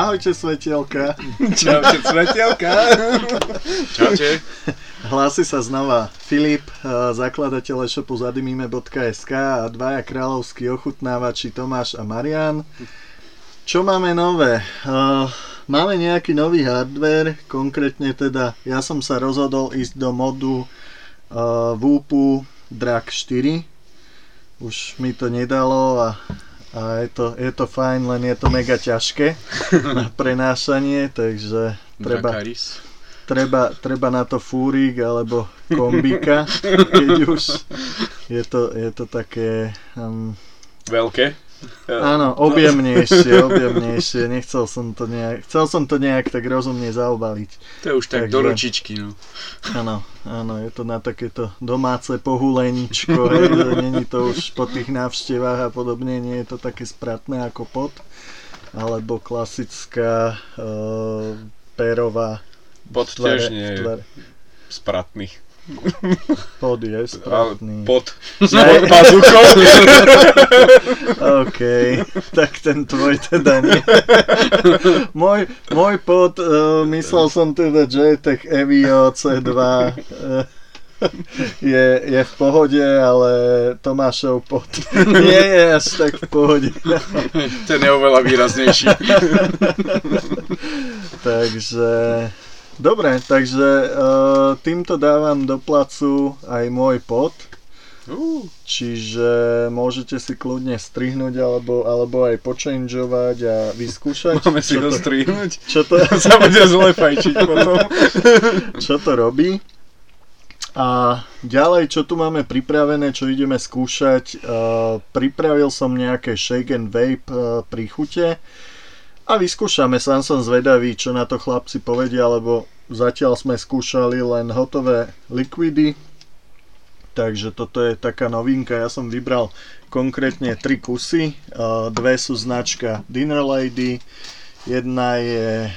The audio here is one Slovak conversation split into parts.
Ahojte, svetielka. Čaute, svetielka. Čaute. Hlási sa znova Filip, eh, zakladateľ e-shopu zadimime.sk a dvaja kráľovskí ochutnávači Tomáš a Marian. Čo máme nové? Eh, Máme nejaký nový hardware, konkrétne teda ja som sa rozhodol ísť do modu uh, Whoopu Drag 4. Už mi to nedalo a, a je, to, je to fajn, len je to mega ťažké na prenášanie, takže treba, treba, treba na to fúrik alebo kombika, keď už je to, je to také... Um, Veľké? Áno, objemnejšie, objemnejšie. Nechcel som to nejak, chcel som to nejak tak rozumne zaobaliť. To je už tak Takže, do ročičky, no. Áno, áno, je to na takéto domáce pohuleničko, hej, není to už po tých návštevách a podobne, nie je to také spratné ako pot, alebo klasická uh, pérová Pod tiež nie je spratný. Pod je správny. Pod. S pod pazuchou. OK, tak ten tvoj teda nie. môj, môj pod, uh, myslel som teda JTech Evio C2 uh, je, je v pohode, ale Tomášov pod nie je až tak v pohode. ten je oveľa výraznejší. Takže Dobre, takže uh, týmto dávam do placu aj môj pod. Uh. Čiže môžete si kľudne strihnúť alebo, alebo aj počangeovať a vyskúšať. Máme si ho to, strihnúť? Čo to, sa bude zle fajčiť potom. čo to robí. A ďalej, čo tu máme pripravené, čo ideme skúšať, uh, pripravil som nejaké shake and vape uh, príchute. chute a vyskúšame, sám som zvedavý, čo na to chlapci povedia, lebo zatiaľ sme skúšali len hotové likvidy, takže toto je taká novinka. Ja som vybral konkrétne tri kusy, dve sú značka Dinner Lady, jedna je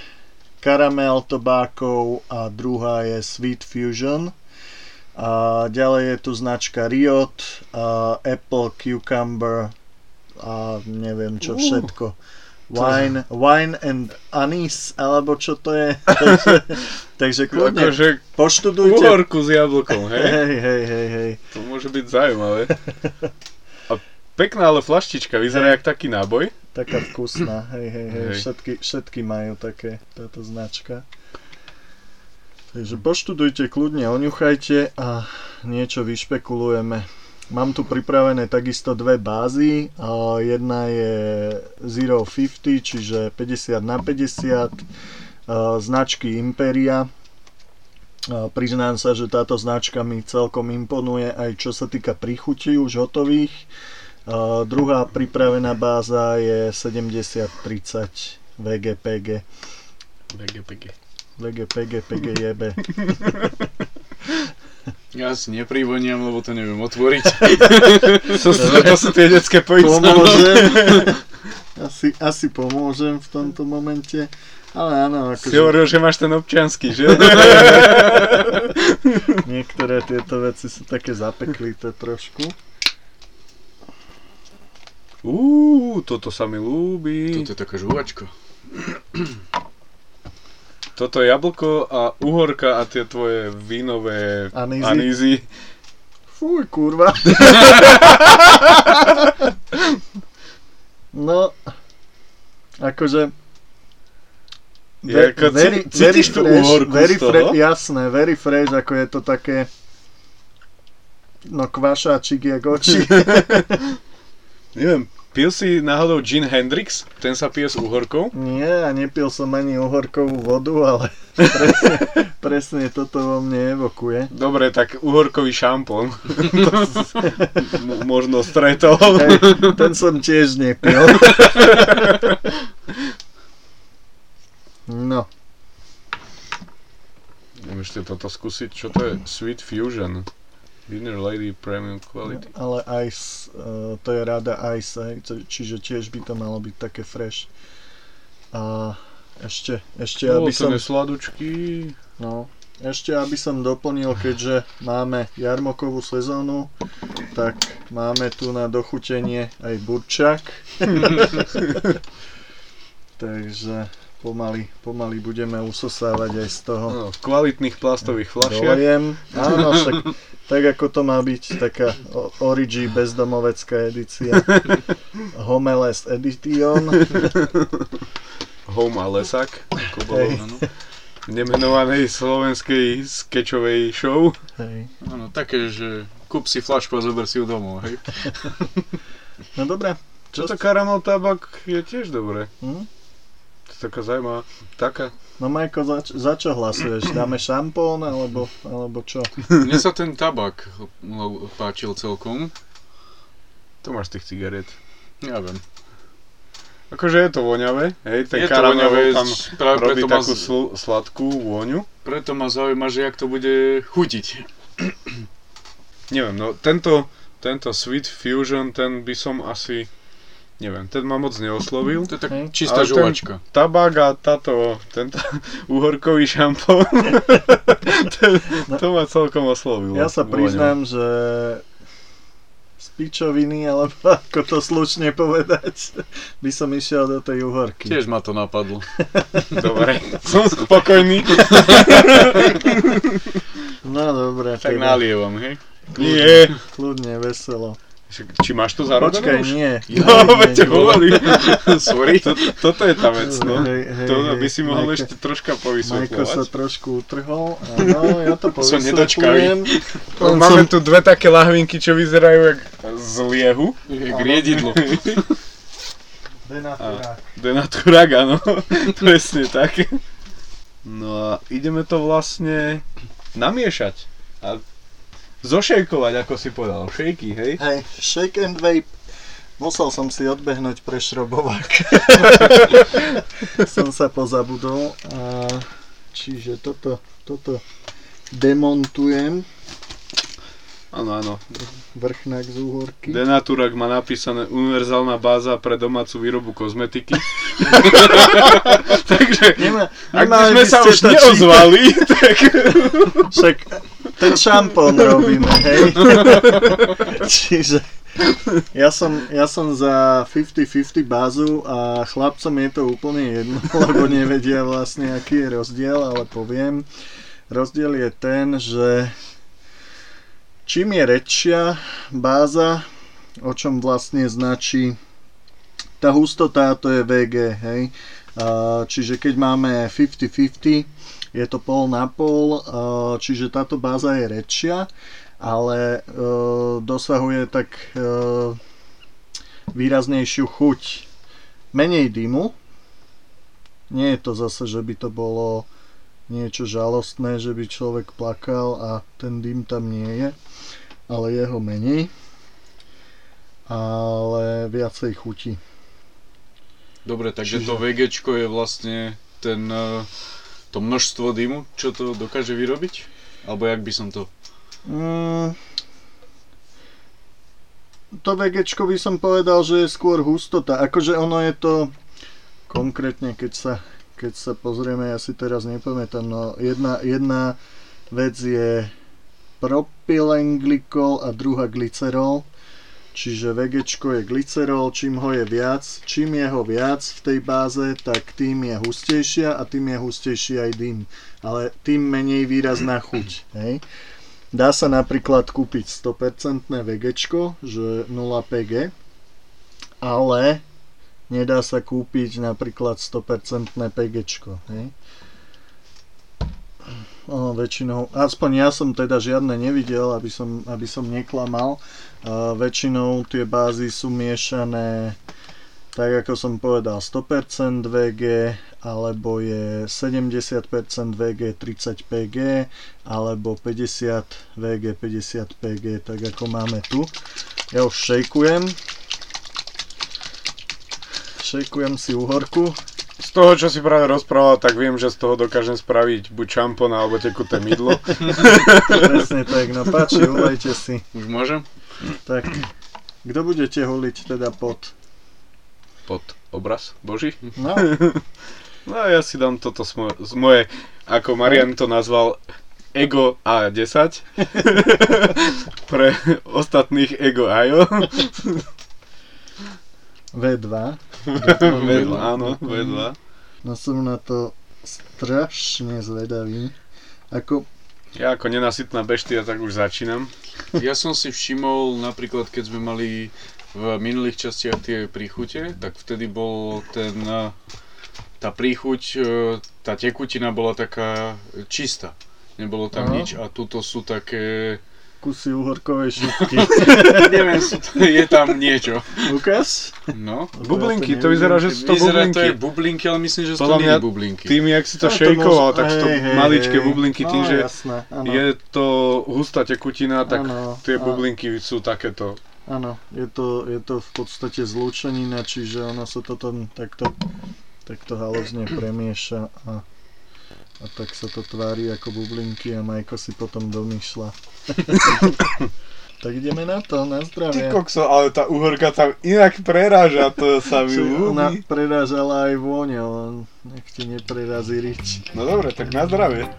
Caramel Tobacco a druhá je Sweet Fusion. A ďalej je tu značka Riot, Apple Cucumber a neviem čo všetko. Uh wine, wine and anise, alebo čo to je. takže, takže kľudne, akože poštudujte. Uhorku s jablkom, hej? Hej, hej, hej, hej. To môže byť zaujímavé. A pekná ale flaštička, vyzerá jak taký náboj. Taká vkusná, hej, hej, hej. hej. Všetky, všetky majú také, táto značka. Takže poštudujte kľudne, oňuchajte a niečo vyšpekulujeme. Mám tu pripravené takisto dve bázy. Jedna je Zero 50, čiže 50 na 50 značky Imperia. Priznám sa, že táto značka mi celkom imponuje aj čo sa týka príchutí už hotových. Druhá pripravená báza je 7030 VGPG. VGPG. VGPG, PGJB. Ja si neprivoniam, lebo to neviem otvoriť. to, to sú tie detské. Pomôžem. Asi, asi pomôžem v tomto momente. Ale áno, akože... Si hovoril, že máš ten občiansky, že? Niektoré tieto veci sú také zapeklité trošku. Uuu, toto sa mi ľúbi. Toto je taká žuvačka. Toto jablko a uhorka a tie tvoje vínové anízy. anízy. Fúj, kurva. no, akože... Je, ako very, cítiš tú uhorku very z toho? Fre- jasné, very fresh, ako je to také... No kvašáčik, jak oči. Neviem, Pil si náhodou Gin Hendrix? Ten sa pije s uhorkou? Nie, nepil som ani uhorkovú vodu, ale presne, presne toto vo mne evokuje. Dobre, tak uhorkový šampón. možno stretol. Hej, ten som tiež nepil. no. Ešte toto skúsiť, čo to je? Sweet Fusion. Winner Lady Premium Quality. Ale Ice, uh, to je rada Ice, hej, čiže tiež by to malo byť také fresh. A ešte, ešte no, aby som... je sladučký. No, ešte aby som doplnil, keďže máme jarmokovú sezónu, tak máme tu na dochutenie aj burčak. Takže pomaly, pomaly budeme usosávať aj z toho. No, kvalitných plastových fľašiach. Dolejem. Áno, však tak ako to má byť, taká Origi bezdomovecká edícia. Homeles Edition. Home a Lesak, ako bolo áno. v nemenovanej slovenskej skečovej show. Hej. Áno, také, že kúp si flašku a zober si ju domov, hej. No dobré. Čo to karamel tabak je tiež dobré. Hm? Taká zaujímavá, taká. No Majko, za, za čo hlasuješ? Dáme šampón alebo, alebo čo? Mne sa ten tabak páčil celkom. To máš z tých cigariet. Ja viem. Akože je to voňavé, hej, ten Je to voňavé, tam práve robí preto ma, takú z- sl- sladkú vôňu. preto ma zaujíma, že jak to bude chutiť. Neviem, no tento, tento Sweet Fusion, ten by som asi, neviem, ten ma moc neoslovil. To je tak čistá ten- žuvačka. Tabak a táto, tento uhorkový šampón, ten, to ma celkom oslovilo. Ja sa priznám, že z pičoviny, alebo ako to slušne povedať, by som išiel do tej uhorky. Tiež ma to napadlo. Dobre, som spokojný, No dobre, tak teda, nalievam, hej. Nie, kľudne, veselo. Či máš to zarobené Počkaj, už? nie. No, veď ťa. Sorry. To, toto je tá vec, no. Hej, hej, To by si mohol Majko- ešte troška Majko sa povysvetľovať. trošku utrhol. Áno, ja to Som povysvetľujem. Len Máme som- tu dve také lahvinky, čo vyzerajú jak z liehu. Jak riedidlo. Denaturák. Denaturák, áno. Presne tak. No a ideme to vlastne namiešať. A zošejkovať, ako si povedal. Šejky, hej? Hej, shake and vape. Musel som si odbehnúť pre šrobovák. som sa pozabudol. A čiže toto, toto demontujem. Áno, áno. Vrchnák z úhorky. Denaturák má napísané univerzálna báza pre domácu výrobu kozmetiky. Takže, Nemá, ak by sme sa už neozvali, tak... Však ten šampón robíme, hej. Čiže ja som, ja som za 50-50 bázu a chlapcom je to úplne jedno, lebo nevedia vlastne aký je rozdiel, ale poviem. Rozdiel je ten, že čím je väčšia báza, o čom vlastne značí tá hustota, to je VG, hej. Čiže keď máme 50-50, je to pol na pol, a, čiže táto báza je väčšia, ale e, dosahuje tak e, výraznejšiu chuť. Menej dymu. Nie je to zase, že by to bolo niečo žalostné, že by človek plakal a ten dym tam nie je, ale jeho menej. Ale viacej chuti. Dobre, takže Čiže- to VGčko je vlastne ten, eh, to množstvo dymu, čo to dokáže vyrobiť? Alebo jak by som to... Mm, to vegečko by som povedal, že je skôr hustota. Akože ono je to konkrétne, keď sa, keď sa pozrieme, ja si teraz nepamätám, no jedna, jedna vec je propylenglykol a druhá glycerol. Čiže vegečko je glycerol, čím ho je viac, čím je ho viac v tej báze, tak tým je hustejšia a tým je hustejší aj dym. Ale tým menej výrazná chuť. Hej? Dá sa napríklad kúpiť 100% vegečko, že 0 PG, ale nedá sa kúpiť napríklad 100% PGčko. Hej? O, väčšinou, aspoň ja som teda žiadne nevidel, aby som, aby som neklamal. Väčšinou tie bázy sú miešané tak ako som povedal 100% VG alebo je 70% VG 30 PG alebo 50 VG 50 PG tak ako máme tu. Ja už šejkujem. Šejkujem si uhorku toho, čo si práve rozprával, tak viem, že z toho dokážem spraviť buď šampón alebo tekuté mydlo. presne tak no páči ulejte si Už môžem? tak kto budete holiť teda pod Pod obraz Boží. no No ja si dám toto z moje, z moje ako Marian to nazval, Ego A10. Pre ostatných Ego Ajo. V2. V2, áno, V2. No som na to strašne zvedavý. Ako, Ja ako nenasytná beštia, tak už začínam. Ja som si všimol napríklad, keď sme mali v minulých častiach tie príchute, tak vtedy bol ten, eh, tá príchuť, eh, tá tekutina bola taká čistá. Nebolo tam Aha. nič a tuto sú také, kusy uhorkovej šupky. neviem, je tam niečo. Ukáž? No. Bublinky, to vyzerá, že sú to Vyzerá to je bublinky. ale myslím, že sú to nie bublinky. Tým, jak si to No, šejkoval, tak sú to maličké bublinky, tým, no, že je to hustá tekutina, tak tie bublinky sú takéto. Áno, je to, je to v podstate zlúčenina, čiže ono sa to tam takto, takto halozne premieša a, a tak sa to tvári ako bublinky a Majko si potom domýšľa. tak ideme na to, na zdravie. kokso, ale tá uhorka tam inak preráža, to sa mi ona prerážala aj vôňou, nech ti neprerazí rič. No dobre, tak na zdravie.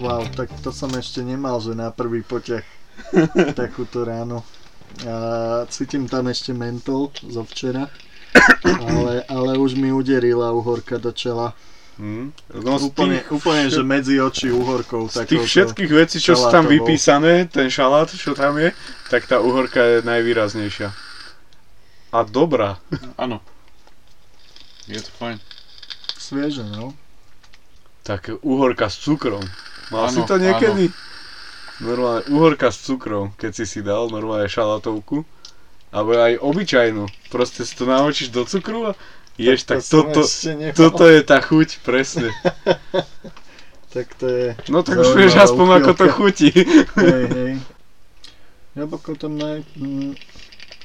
Wow, tak to som ešte nemal, že na prvý poťah takúto ráno. A cítim tam ešte mentol zo včera, ale, ale už mi uderila uhorka do čela. Hm. No úplne, tých, úplne, že medzi oči uhorkou. z tých všetkých vecí, čo sú tam vypísané, ten šalát, čo tam je, tak tá uhorka je najvýraznejšia. A dobrá. Áno. Je to fajn. Svieže, no. Tak uhorka s cukrom. Mal si Áno, to niekedy? Normálne uhorka s cukrom, keď si si dal normálne šalatovku. Alebo aj obyčajnú. Proste si to namočíš do cukru a ješ, tak, toto, ešte nemal. toto je tá chuť, presne. Tak to je, No tak už vieš aspoň ako to chutí. hej, hej. Jablko tam, ne, mm,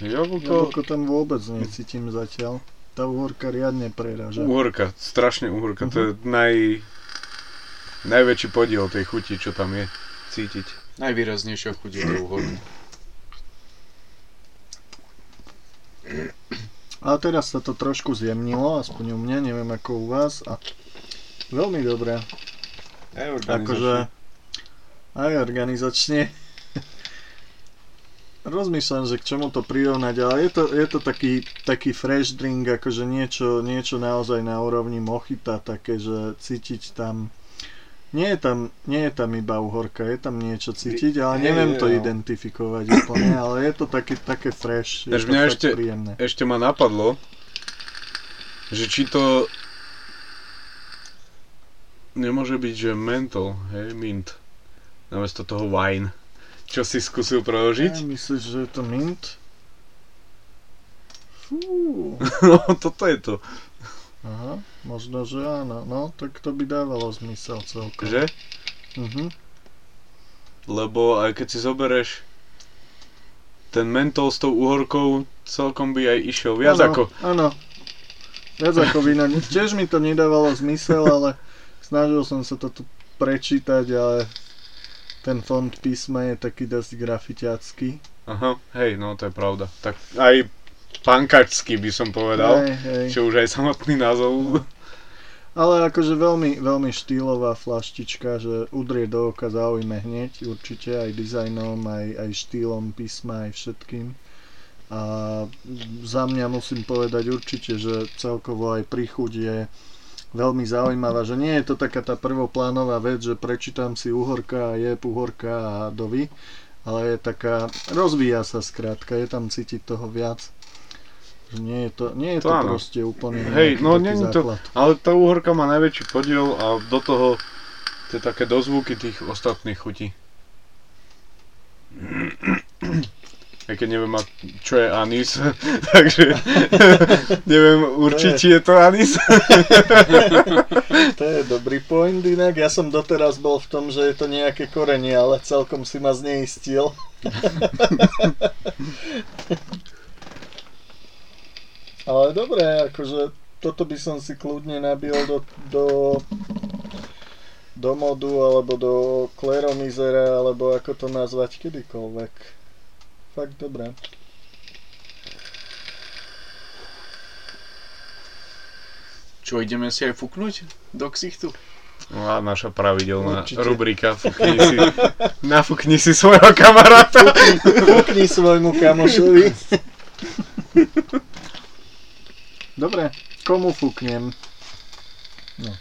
Jablko, jablko tam vôbec necítim zatiaľ. Tá uhorka riadne preráža. uhorka, strašne uhorka, to je naj, najväčší podiel tej chuti, čo tam je cítiť. Najvýraznejšia chuť je to uhorka. Ale teraz sa to trošku zjemnilo, aspoň u mňa, neviem ako u vás. A veľmi dobré. Akože aj organizačne. Rozmýšľam, že k čomu to prirovnať, ale je to, je to taký, taký fresh drink, akože niečo, niečo naozaj na úrovni mochita, také, že cítiť tam nie je tam, nie je tam iba uhorka, je tam niečo cítiť, ale neviem to jo. identifikovať úplne, ale je to také, také fresh, je to mňa ešte- príjemné. ešte ma napadlo, že či to nemôže byť, že mentol, hej, mint, namiesto toho wine. Čo si skúsil Ja, preložiť? myslíš, že je to mint? Fú. No, toto je to, Aha, možno, že áno. No, tak to by dávalo zmysel celkom. že? Mhm. Lebo aj keď si zoberieš ten mentol s tou uhorkou, celkom by aj išiel viac áno, ako... Áno. Viac ako víno. Tiež mi to nedávalo zmysel, ale snažil som sa to tu prečítať, ale ten fond písma je taký dosť grafitiacký. Aha, hej, no to je pravda. Tak aj pankačský by som povedal, Hej, hej. čo už aj samotný názov. Ale akože veľmi, veľmi štýlová flaštička, že udrie do oka zaujme hneď, určite aj dizajnom, aj, aj štýlom písma, aj všetkým. A za mňa musím povedať určite, že celkovo aj príchuť je veľmi zaujímavá, že nie je to taká tá prvoplánová vec, že prečítam si uhorka je uhorka a dovi, ale je taká, rozvíja sa skrátka, je tam cítiť toho viac. Nie je to, nie je To to, áno. proste úplne Hej, no nie je to-. Ale tá uhorka má najväčší podiel a do toho tie také dozvuky tých ostatných chutí. Aj keď neviem, čo je anís, takže neviem určiť, či je to anís. To je dobrý point inak. Ja som doteraz bol v tom, že je to nejaké korenie, ale celkom si ma zneistil. Ale dobre, akože toto by som si kľudne nabil do, do, do modu alebo do kleromizera alebo ako to nazvať kedykoľvek. Fakt dobré. Čo, ideme si aj fuknúť do ksichtu? No a naša pravidelná Určite. rubrika fukni si, nafúkni si svojho kamaráta. Fukni fúkni svojmu kamošovi. Dobre, komu fúknem? No.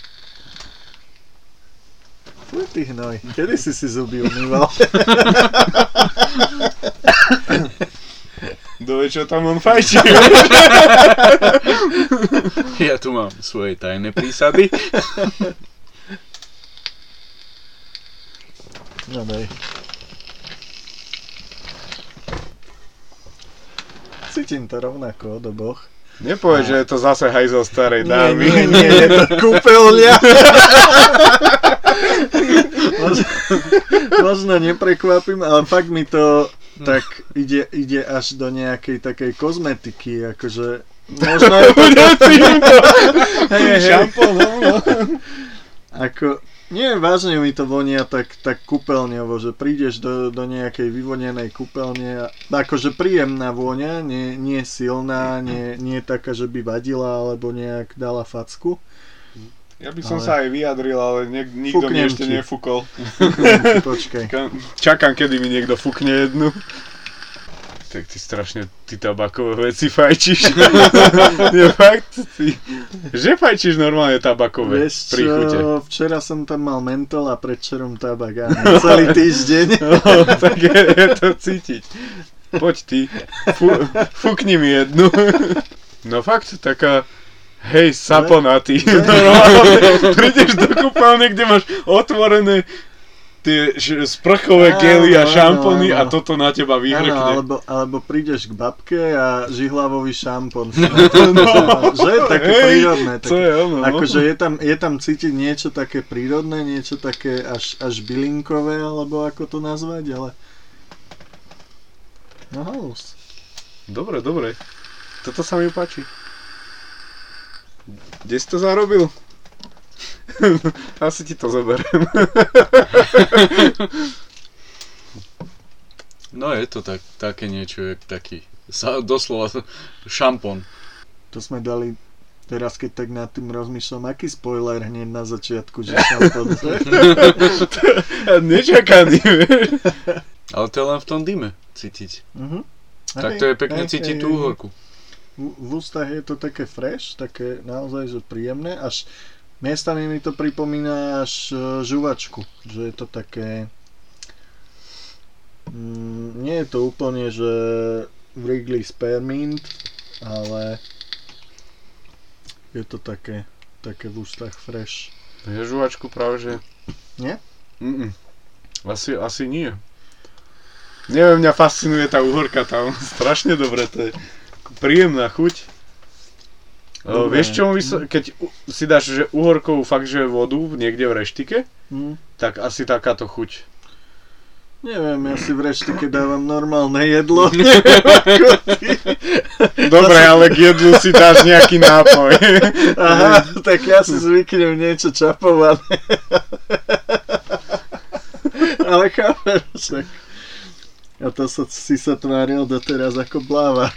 Fuj, ty hnoj. Kedy si si zuby umýval? Dove, čo tam on fajčí. Ja tu mám svoje tajné prísady. No daj. Cítim to rovnako od oboch. Nepoveď, že je to zase hajzel starej Nie, dámy. nie, nie, je to kúpeľňa. možno, možno neprekvapím, ale fakt mi to tak ide, ide až do nejakej takej kozmetiky, akože možno je to hej, hej, Šampón, no, no. ako, nie, vážne mi to vonia tak, tak kúpeľňovo, že prídeš do, do nejakej vyvonenej kúpeľne a akože príjemná vôňa, nie, nie silná, nie, nie taká, že by vadila alebo nejak dala facku. Ja by som Ale- sa aj vyjadril, ale nik- nikto mi Fúknem ešte ti. nefúkol. Počkaj. Čakám, kedy mi niekto fúkne jednu. Tak ty strašne, ty tabakové veci fajčíš. Nie, fakt, ty, že fajčíš normálne tabakové Vieš príchute. čo, včera som tam mal mentol a predčerom tabak, áno, celý týždeň. No, tak je, je to cítiť. Poď ty, fú, fúkni mi jednu. No fakt, taká, hej, saponatý. Prídeš do kúpeľne, kde máš otvorené tie sprchové Áno, gely a áno, šampóny a áno. toto na teba Áno, vyhrkne. alebo, alebo prídeš k babke a žihlavový šampón. to dáva. že je také Hej, prírodné. To je ono. no. Akože je tam, je tam cítiť niečo také prírodné, niečo také až, až bylinkové, alebo ako to nazvať, ale... No halus. Dobre, dobre. Toto sa mi páči. Kde si to zarobil? Asi ti to zoberiem. No je to tak, také niečo, jak taký, sa, doslova šampón. To sme dali teraz, keď tak nad tým rozmýšľam, aký spoiler hneď na začiatku, že šampón. Nečakaný, vieš. Ale to je len v tom dime cítiť. Mhm. Tak to je pekne cítiť tú hej. uhorku. V, v ústach je to také fresh, také naozaj že príjemné, až miestami mi to pripomína až e, žuvačku, že je to také mm, nie je to úplne, že Wrigley Spearmint, ale je to také, také v ústach fresh. Ja žuvačku práve, že... Nie? Mm-mm. Asi, asi nie. Neviem, mňa fascinuje tá uhorka tam. Strašne dobre to je. Príjemná chuť. Dobre. vieš čo, vys- keď si dáš že uhorkovú fakt, že vodu niekde v reštike, Hm? tak asi takáto chuť. Neviem, ja si v reštike dávam normálne jedlo. Dobre, ale k jedlu si dáš nejaký nápoj. Aha, tak ja si zvyknem niečo čapované. Ale chápem, však. A to sa, si sa tváril doteraz ako blávak.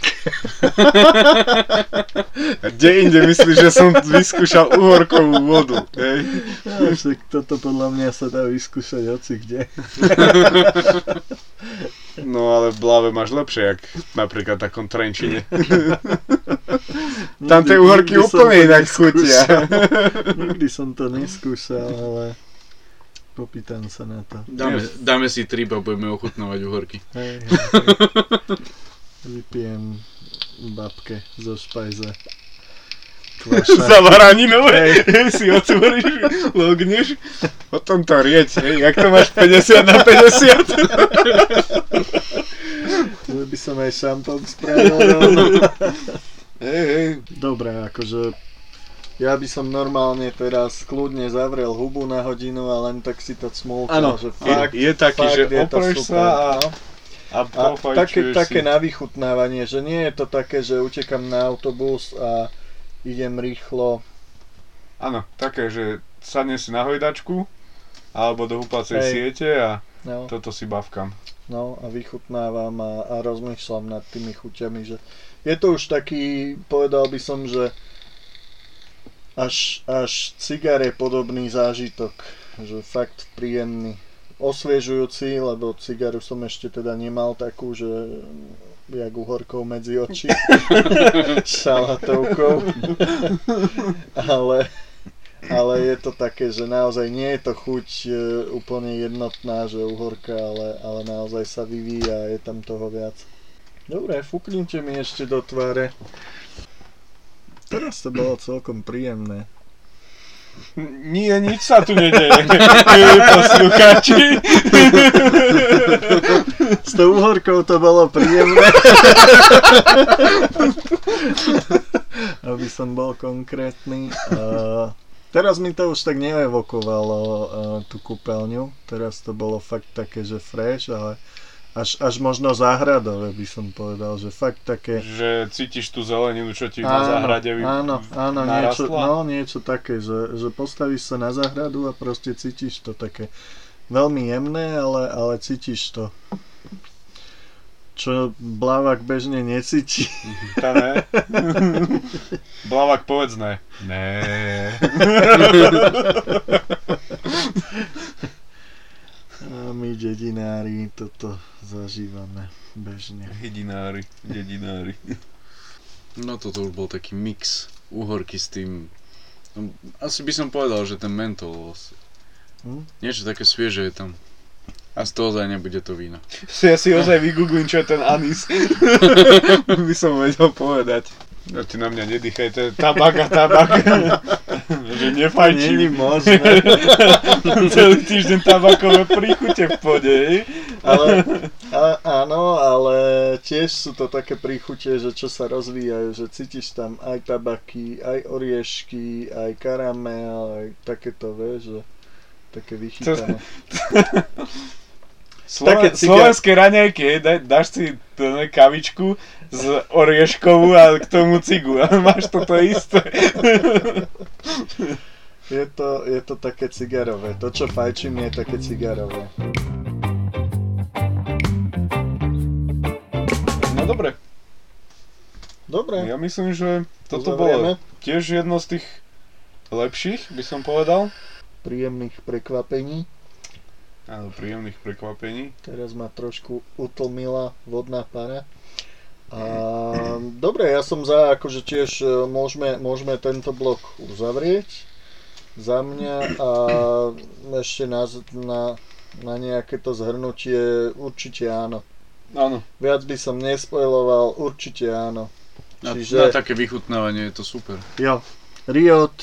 Kde inde myslíš, že som vyskúšal uhorkovú vodu? Hej? No, však toto podľa mňa sa dá vyskúšať hoci kde. No ale v Blave máš lepšie, jak napríklad v takom Trenčine. Tam tie uhorky úplne inak chutia. Nikdy som to neskúšal, ale popýtam sa na to. Dáme, dáme si trip a budeme ochutnávať uhorky. Hej, hej, hej. Vypijem babke zo špajze. Kvaša. Za baraninové, Hej. si otvoríš, logneš, potom to rieť, hej, jak to máš 50 na 50? To by som aj šampón spravil. rovno. Hej, hej, Dobre, akože ja by som normálne teraz kľudne zavrel hubu na hodinu a len tak si to smolkal, áno, že je, fakt, je taký, fakt že je opreš sa a, a A také, také si. na vychutnávanie, že nie je to také, že utekam na autobus a idem rýchlo. Áno, také, že sadne si na hojdačku, alebo do húpacej Hej. siete a No, toto si bavkam. no a vychutnávam a, a rozmýšľam nad tými chuťami, že je to už taký, povedal by som, že až, až cigare podobný zážitok, že fakt príjemný. Osviežujúci, lebo cigaru som ešte teda nemal takú, že jak uhorkou medzi oči, šalatovkou. ale, ale je to také, že naozaj nie je to chuť e, úplne jednotná, že uhorka, ale, ale naozaj sa vyvíja a je tam toho viac. Dobre, fúknite mi ešte do tváre. Teraz to bolo celkom príjemné. Nie, nič sa tu nedeje, poslucháči. S tou uhorkou to bolo príjemné. Aby som bol konkrétny. Uh, teraz mi to už tak neevokovalo uh, tú kúpeľňu. Teraz to bolo fakt také, že fresh, ale až, až možno záhradové by som povedal, že fakt také... Že cítiš tú zeleninu, čo ti na záhrade vy... Áno, áno, niečo, no, niečo také, že, že postavíš sa na záhradu a proste cítiš to také veľmi jemné, ale, ale cítiš to. Čo Blavak bežne necíti. Tá ne? Blavak povedz ne. Ne. A my dedinári toto zažívame bežne. Hedinári, dedinári. No toto už bol taký mix uhorky s tým... No, asi by som povedal, že ten mentol vlastne. Hm? Niečo také svieže je tam. A z toho nebude to víno. Ja si ozaj vygooglím, čo je ten anis. by som vedel povedať. No ty na mňa nedýchaj, to je tabak a tabak. že nefajčím. Není možné. Celý týždeň tabakové príchute v pode? Ale, a, áno, ale tiež sú to také príchute, že čo sa rozvíjajú, že cítiš tam aj tabaky, aj oriešky, aj karamel, aj takéto, vieš, že také vychytané. Sloven, Také slovenské raňajky, daj, dáš si kavičku z orieškovú a k tomu cigu a máš toto isté. Je to, je to také cigarové. To, čo fajčím, je také cigarové. No dobre, Dobre, ja myslím, že toto bolo uzavrieme. tiež jedno z tých lepších, by som povedal. príjemných prekvapení. Áno, príjemných prekvapení. Teraz ma trošku utlmila vodná para. A, dobre, ja som za, akože tiež e, môžeme, môžeme tento blok uzavrieť za mňa a ešte na, na, na nejaké to zhrnutie určite áno. Áno. Viac by som nespoiloval, určite áno. Na, Čiže- na také vychutnávanie je to super. Jo, Riot,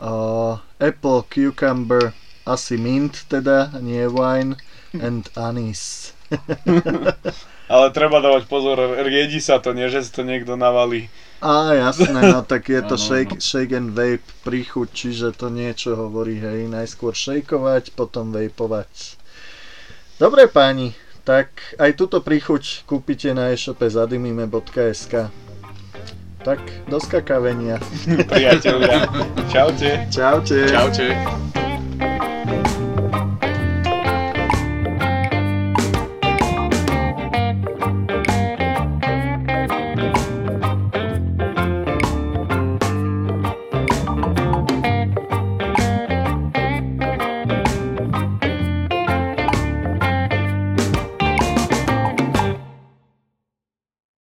uh, Apple, Cucumber, asi mint teda, nie wine, and anise. Ale treba dávať pozor, riedi sa to, nie že si to niekto navalí. Á, jasné, no tak je to Áno, shake, áno. shake and vape príchuť, čiže to niečo hovorí, hej, najskôr shakeovať, potom vapovať. Dobre páni, tak aj túto príchuť kúpite na e-shope zadymime.sk. Tak, do skakavenia. Priatelia. Čaute. Čaute. Čaute.